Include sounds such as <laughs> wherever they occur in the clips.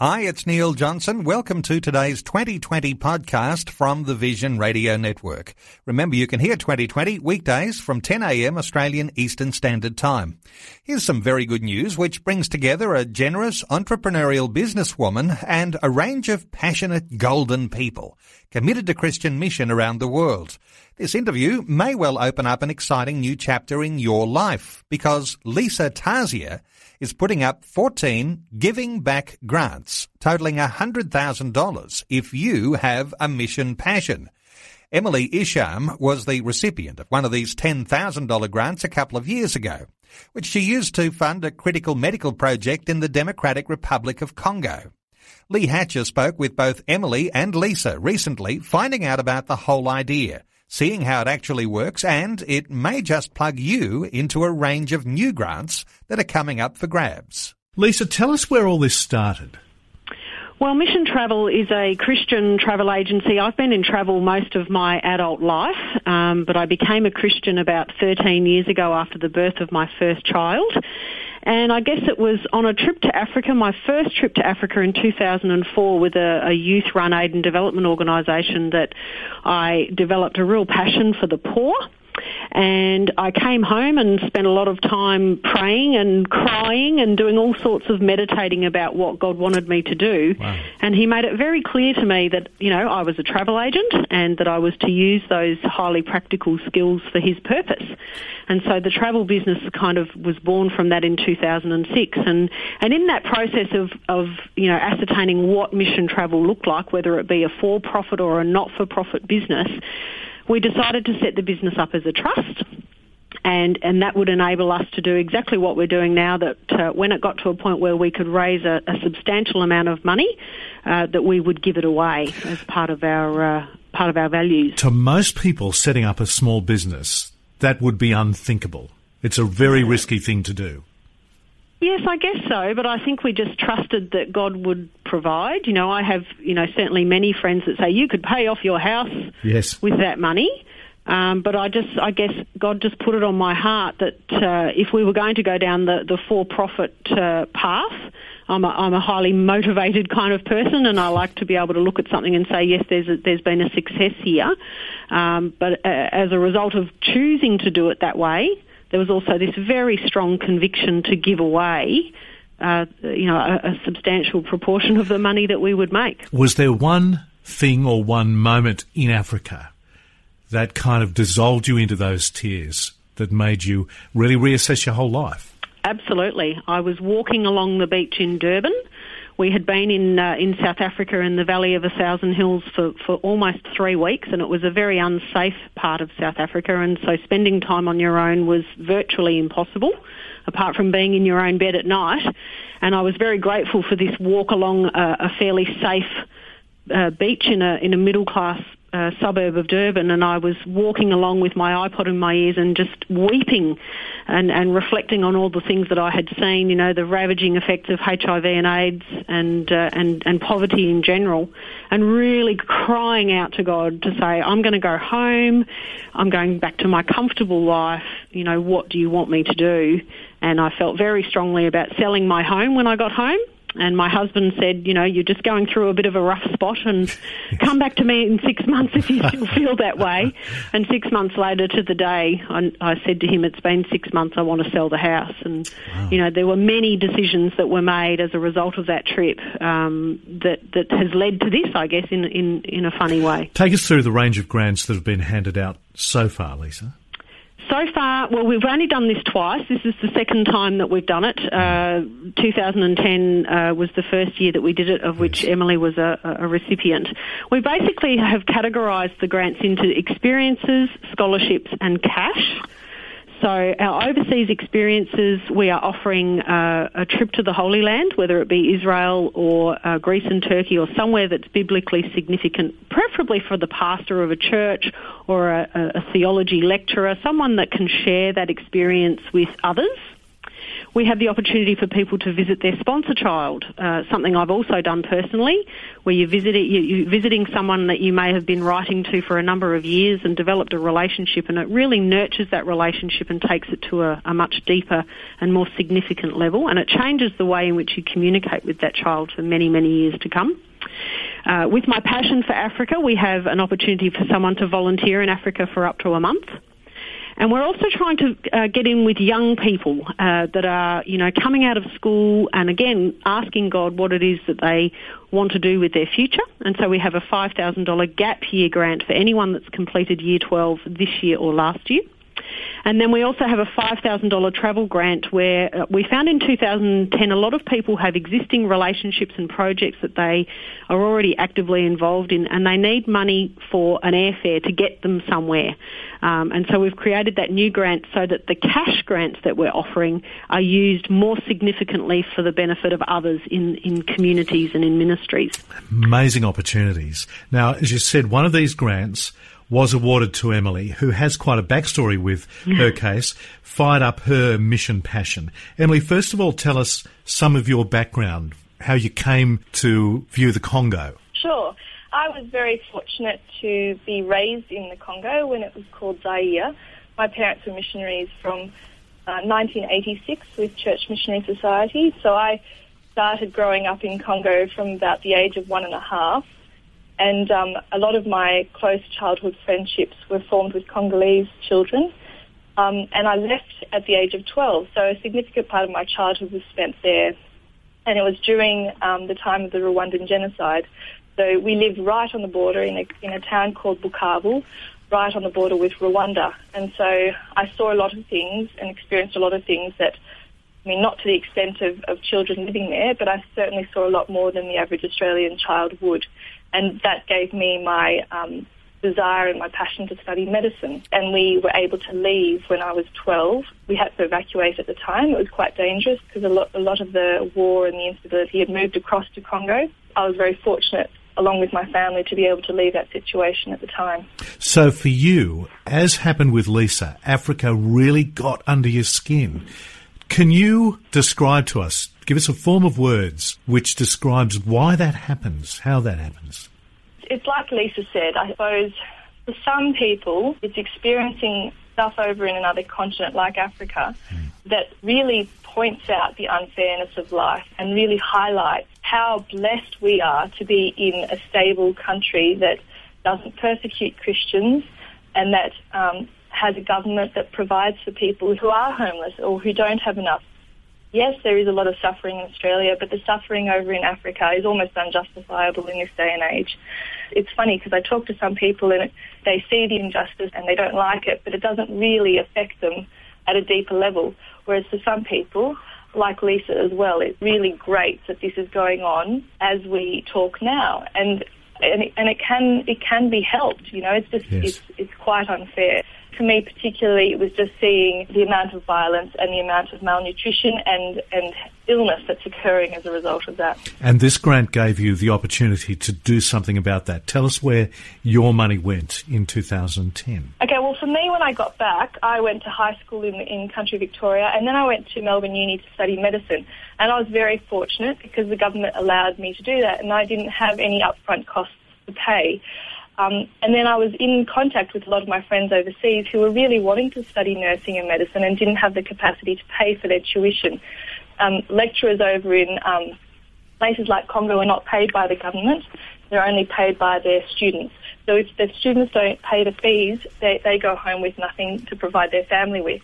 Hi, it's Neil Johnson. Welcome to today's 2020 podcast from the Vision Radio Network. Remember, you can hear 2020 weekdays from 10 a.m. Australian Eastern Standard Time. Here's some very good news, which brings together a generous entrepreneurial businesswoman and a range of passionate golden people committed to Christian mission around the world. This interview may well open up an exciting new chapter in your life because Lisa Tazia is putting up 14 giving back grants totaling $100,000 if you have a mission passion. Emily Isham was the recipient of one of these $10,000 grants a couple of years ago, which she used to fund a critical medical project in the Democratic Republic of Congo. Lee Hatcher spoke with both Emily and Lisa recently, finding out about the whole idea seeing how it actually works, and it may just plug you into a range of new grants that are coming up for grabs. Lisa, tell us where all this started. Well, Mission Travel is a Christian travel agency. I've been in travel most of my adult life, um, but I became a Christian about 13 years ago after the birth of my first child. And I guess it was on a trip to Africa, my first trip to Africa in 2004 with a, a youth run aid and development organisation that I developed a real passion for the poor. And I came home and spent a lot of time praying and crying and doing all sorts of meditating about what God wanted me to do. Wow. And He made it very clear to me that, you know, I was a travel agent and that I was to use those highly practical skills for His purpose. And so the travel business kind of was born from that in 2006. And, and in that process of, of, you know, ascertaining what mission travel looked like, whether it be a for-profit or a not-for-profit business, we decided to set the business up as a trust. And, and that would enable us to do exactly what we're doing now. That uh, when it got to a point where we could raise a, a substantial amount of money, uh, that we would give it away as part of our uh, part of our values. To most people, setting up a small business that would be unthinkable. It's a very risky thing to do. Yes, I guess so, but I think we just trusted that God would provide. You know, I have, you know, certainly many friends that say you could pay off your house yes. with that money. Um, but I just, I guess God just put it on my heart that uh, if we were going to go down the, the for-profit uh, path, I'm a, I'm a highly motivated kind of person, and I <laughs> like to be able to look at something and say, yes, there's a, there's been a success here. Um, but uh, as a result of choosing to do it that way, there was also this very strong conviction to give away. Uh, you know, a, a substantial proportion of the money that we would make. Was there one thing or one moment in Africa that kind of dissolved you into those tears that made you really reassess your whole life? Absolutely. I was walking along the beach in Durban. We had been in uh, in South Africa in the Valley of a Thousand Hills for, for almost three weeks, and it was a very unsafe part of South Africa. And so, spending time on your own was virtually impossible, apart from being in your own bed at night. And I was very grateful for this walk along a, a fairly safe uh, beach in a in a middle class uh, suburb of Durban, and I was walking along with my iPod in my ears and just weeping and, and reflecting on all the things that I had seen, you know, the ravaging effects of HIV and AIDS and, uh, and, and poverty in general, and really crying out to God to say, I'm going to go home, I'm going back to my comfortable life, you know, what do you want me to do? And I felt very strongly about selling my home when I got home and my husband said, you know, you're just going through a bit of a rough spot and <laughs> come back to me in six months if you still feel that way. <laughs> And six months later to the day, I, I said to him, it's been six months, I want to sell the house. And, wow. you know, there were many decisions that were made as a result of that trip um, that, that has led to this, I guess, in, in, in a funny way. Take us through the range of grants that have been handed out so far, Lisa. So far, well, we've only done this twice. This is the second time that we've done it. Uh, 2010 uh, was the first year that we did it, of which Emily was a, a recipient. We basically have categorised the grants into experiences, scholarships, and cash. So our overseas experiences, we are offering uh, a trip to the Holy Land, whether it be Israel or uh, Greece and Turkey or somewhere that's biblically significant, preferably for the pastor of a church or a, a theology lecturer, someone that can share that experience with others we have the opportunity for people to visit their sponsor child, uh, something I've also done personally, where you visit it, you, are visiting someone that you may have been writing to for a number of years and developed a relationship, and it really nurtures that relationship and takes it to a, a much deeper and more significant level, and it changes the way in which you communicate with that child for many, many years to come. Uh, with my passion for Africa, we have an opportunity for someone to volunteer in Africa for up to a month. And we're also trying to uh, get in with young people uh, that are, you know, coming out of school and again asking God what it is that they want to do with their future. And so we have a $5,000 gap year grant for anyone that's completed year 12 this year or last year. And then we also have a $5,000 travel grant where uh, we found in 2010 a lot of people have existing relationships and projects that they are already actively involved in and they need money for an airfare to get them somewhere. Um, and so we've created that new grant so that the cash grants that we're offering are used more significantly for the benefit of others in, in communities and in ministries. Amazing opportunities. Now, as you said, one of these grants was awarded to Emily, who has quite a backstory with her case, fired up her mission passion. Emily, first of all, tell us some of your background, how you came to view the Congo. Sure. I was very fortunate to be raised in the Congo when it was called Zaire. My parents were missionaries from uh, 1986 with Church Missionary Society, so I started growing up in Congo from about the age of one and a half and um, a lot of my close childhood friendships were formed with Congolese children. Um, and I left at the age of 12, so a significant part of my childhood was spent there. And it was during um, the time of the Rwandan genocide. So we lived right on the border in a, in a town called Bukavu, right on the border with Rwanda. And so I saw a lot of things and experienced a lot of things that, I mean, not to the extent of, of children living there, but I certainly saw a lot more than the average Australian child would and that gave me my um, desire and my passion to study medicine. And we were able to leave when I was 12. We had to evacuate at the time. It was quite dangerous because a lot, a lot of the war and the instability had moved across to Congo. I was very fortunate along with my family to be able to leave that situation at the time. So for you, as happened with Lisa, Africa really got under your skin. Can you describe to us Give us a form of words which describes why that happens, how that happens. It's like Lisa said, I suppose for some people, it's experiencing stuff over in another continent like Africa mm. that really points out the unfairness of life and really highlights how blessed we are to be in a stable country that doesn't persecute Christians and that um, has a government that provides for people who are homeless or who don't have enough yes, there is a lot of suffering in Australia, but the suffering over in Africa is almost unjustifiable in this day and age. It's funny because I talk to some people and they see the injustice and they don't like it, but it doesn't really affect them at a deeper level. Whereas for some people, like Lisa as well, it's really great that this is going on as we talk now. And and it, and it can it can be helped. You know, it's just yes. it's it's quite unfair for me particularly, it was just seeing the amount of violence and the amount of malnutrition and, and illness that's occurring as a result of that. And this grant gave you the opportunity to do something about that. Tell us where your money went in 2010. Okay, well, for me, when I got back, I went to high school in, in country Victoria and then I went to Melbourne Uni to study medicine. And I was very fortunate because the government allowed me to do that and I didn't have any upfront costs to pay. Um, and then I was in contact with a lot of my friends overseas who were really wanting to study nursing and medicine and didn't have the capacity to pay for their tuition. Um, lecturers over in um, places like Congo are not paid by the government. They're only paid by their students. So if the students don't pay the fees, they, they go home with nothing to provide their family with.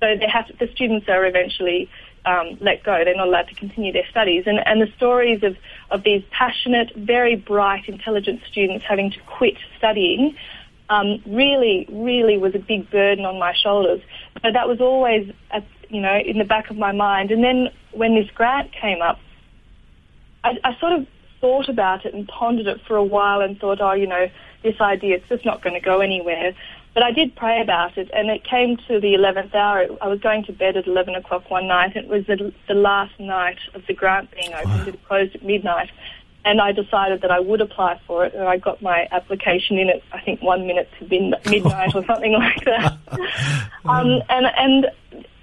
So they have to, the students are eventually um, let go. They're not allowed to continue their studies. And, and the stories of, of these passionate, very bright, intelligent students having to quit studying um, really, really was a big burden on my shoulders. So that was always, at, you know, in the back of my mind. And then when this grant came up, I, I sort of thought about it and pondered it for a while and thought, oh, you know, this idea, it's just not going to go anywhere. But I did pray about it, and it came to the 11th hour. I was going to bed at 11 o'clock one night. It was the, the last night of the grant being opened. It closed at midnight. And I decided that I would apply for it, and I got my application in at I think one minute to <laughs> midnight or something like that. <laughs> um, and and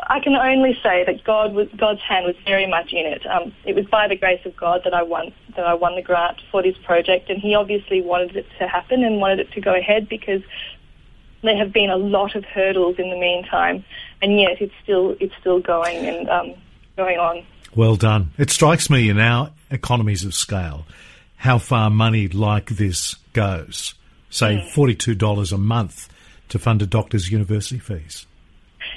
I can only say that God was, God's hand was very much in it. Um, it was by the grace of God that I won that I won the grant for this project, and He obviously wanted it to happen and wanted it to go ahead because there have been a lot of hurdles in the meantime, and yet it's still it's still going and um, going on. Well done. It strikes me in our economies of scale how far money like this goes. Say mm. forty-two dollars a month to fund a doctor's university fees.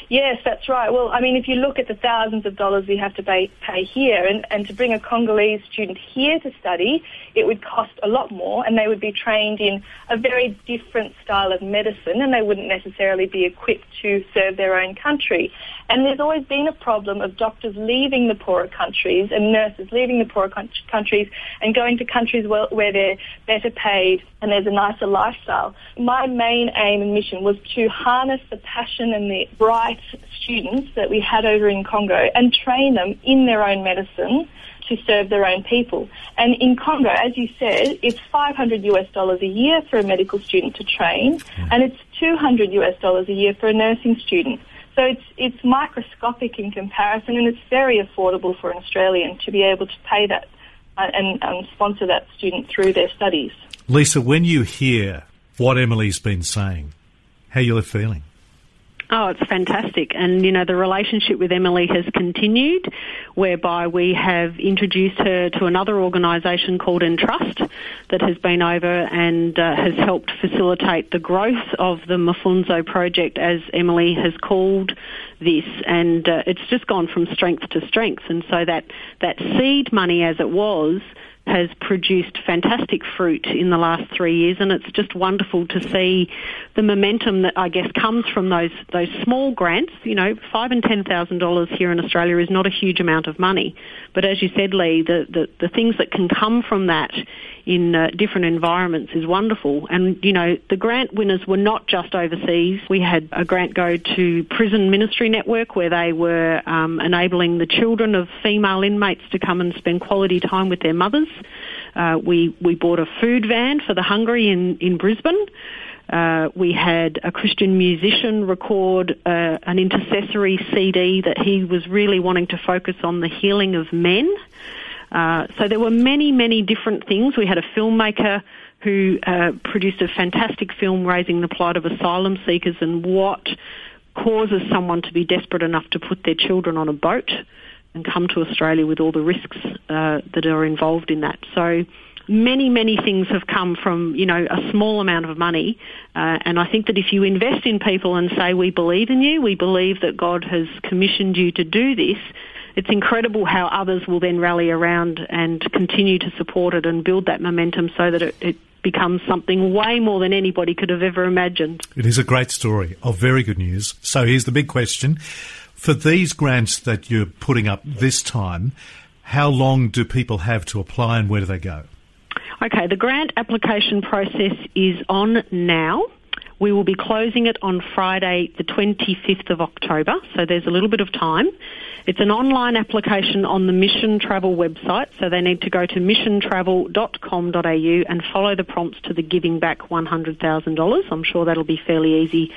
Yes, that's right. Well, I mean, if you look at the thousands of dollars we have to pay, pay here, and, and to bring a Congolese student here to study, it would cost a lot more, and they would be trained in a very different style of medicine, and they wouldn't necessarily be equipped to serve their own country. And there's always been a problem of doctors leaving the poorer countries and nurses leaving the poorer countries and going to countries where, where they're better paid and there's a nicer lifestyle. My main aim and mission was to harness the passion and the bright students that we had over in Congo and train them in their own medicine to serve their own people. And in Congo, as you said, it's 500 US dollars a year for a medical student to train, and it's 200 US dollars a year for a nursing student. So it's it's microscopic in comparison, and it's very affordable for an Australian to be able to pay that uh, and um, sponsor that student through their studies. Lisa, when you hear what Emily's been saying, how you feeling? Oh, it's fantastic. And, you know, the relationship with Emily has continued, whereby we have introduced her to another organisation called Entrust that has been over and uh, has helped facilitate the growth of the Mafunzo project, as Emily has called this. And uh, it's just gone from strength to strength. And so that, that seed money, as it was, has produced fantastic fruit in the last three years, and it's just wonderful to see the momentum that I guess comes from those those small grants. You know, five and ten thousand dollars here in Australia is not a huge amount of money, but as you said, Lee, the the, the things that can come from that in uh, different environments is wonderful. And, you know, the grant winners were not just overseas. We had a grant go to Prison Ministry Network where they were um, enabling the children of female inmates to come and spend quality time with their mothers. Uh, we, we bought a food van for the hungry in, in Brisbane. Uh, we had a Christian musician record uh, an intercessory CD that he was really wanting to focus on the healing of men. Uh, so there were many, many different things. We had a filmmaker who uh, produced a fantastic film raising the plight of asylum seekers and what causes someone to be desperate enough to put their children on a boat and come to Australia with all the risks uh, that are involved in that. So many, many things have come from, you know, a small amount of money. Uh, and I think that if you invest in people and say, we believe in you, we believe that God has commissioned you to do this, it's incredible how others will then rally around and continue to support it and build that momentum so that it, it becomes something way more than anybody could have ever imagined. It is a great story of very good news. So here's the big question. For these grants that you're putting up this time, how long do people have to apply and where do they go? Okay, the grant application process is on now. We will be closing it on Friday, the 25th of October, so there's a little bit of time. It's an online application on the Mission Travel website, so they need to go to missiontravel.com.au and follow the prompts to the giving back $100,000. I'm sure that'll be fairly easy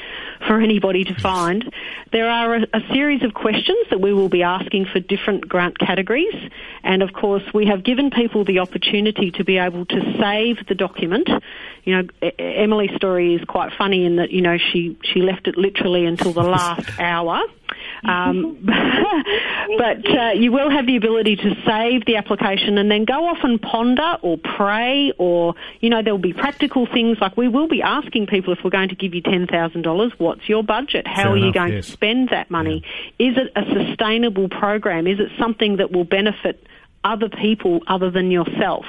for anybody to find. There are a, a series of questions that we will be asking for different grant categories, and of course, we have given people the opportunity to be able to save the document. You know, Emily's story is quite funny in that, you know, she, she left it literally until the last <laughs> hour. Um, <laughs> but uh, you will have the ability to save the application and then go off and ponder or pray or, you know, there will be practical things like we will be asking people if we're going to give you $10,000, what's your budget? How Fair are enough, you going yes. to spend that money? Yeah. Is it a sustainable program? Is it something that will benefit other people other than yourself?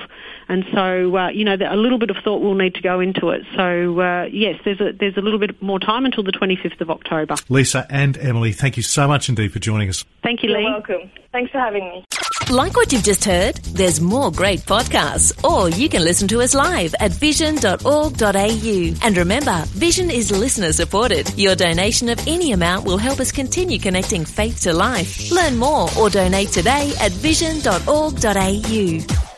And so, uh, you know, a little bit of thought will need to go into it. So, uh, yes, there's a, there's a little bit more time until the 25th of October. Lisa and Emily, thank you so much indeed for joining us. Thank you, You're Lee. welcome. Thanks for having me. Like what you've just heard? There's more great podcasts, or you can listen to us live at vision.org.au. And remember, Vision is listener supported. Your donation of any amount will help us continue connecting faith to life. Learn more or donate today at vision.org.au.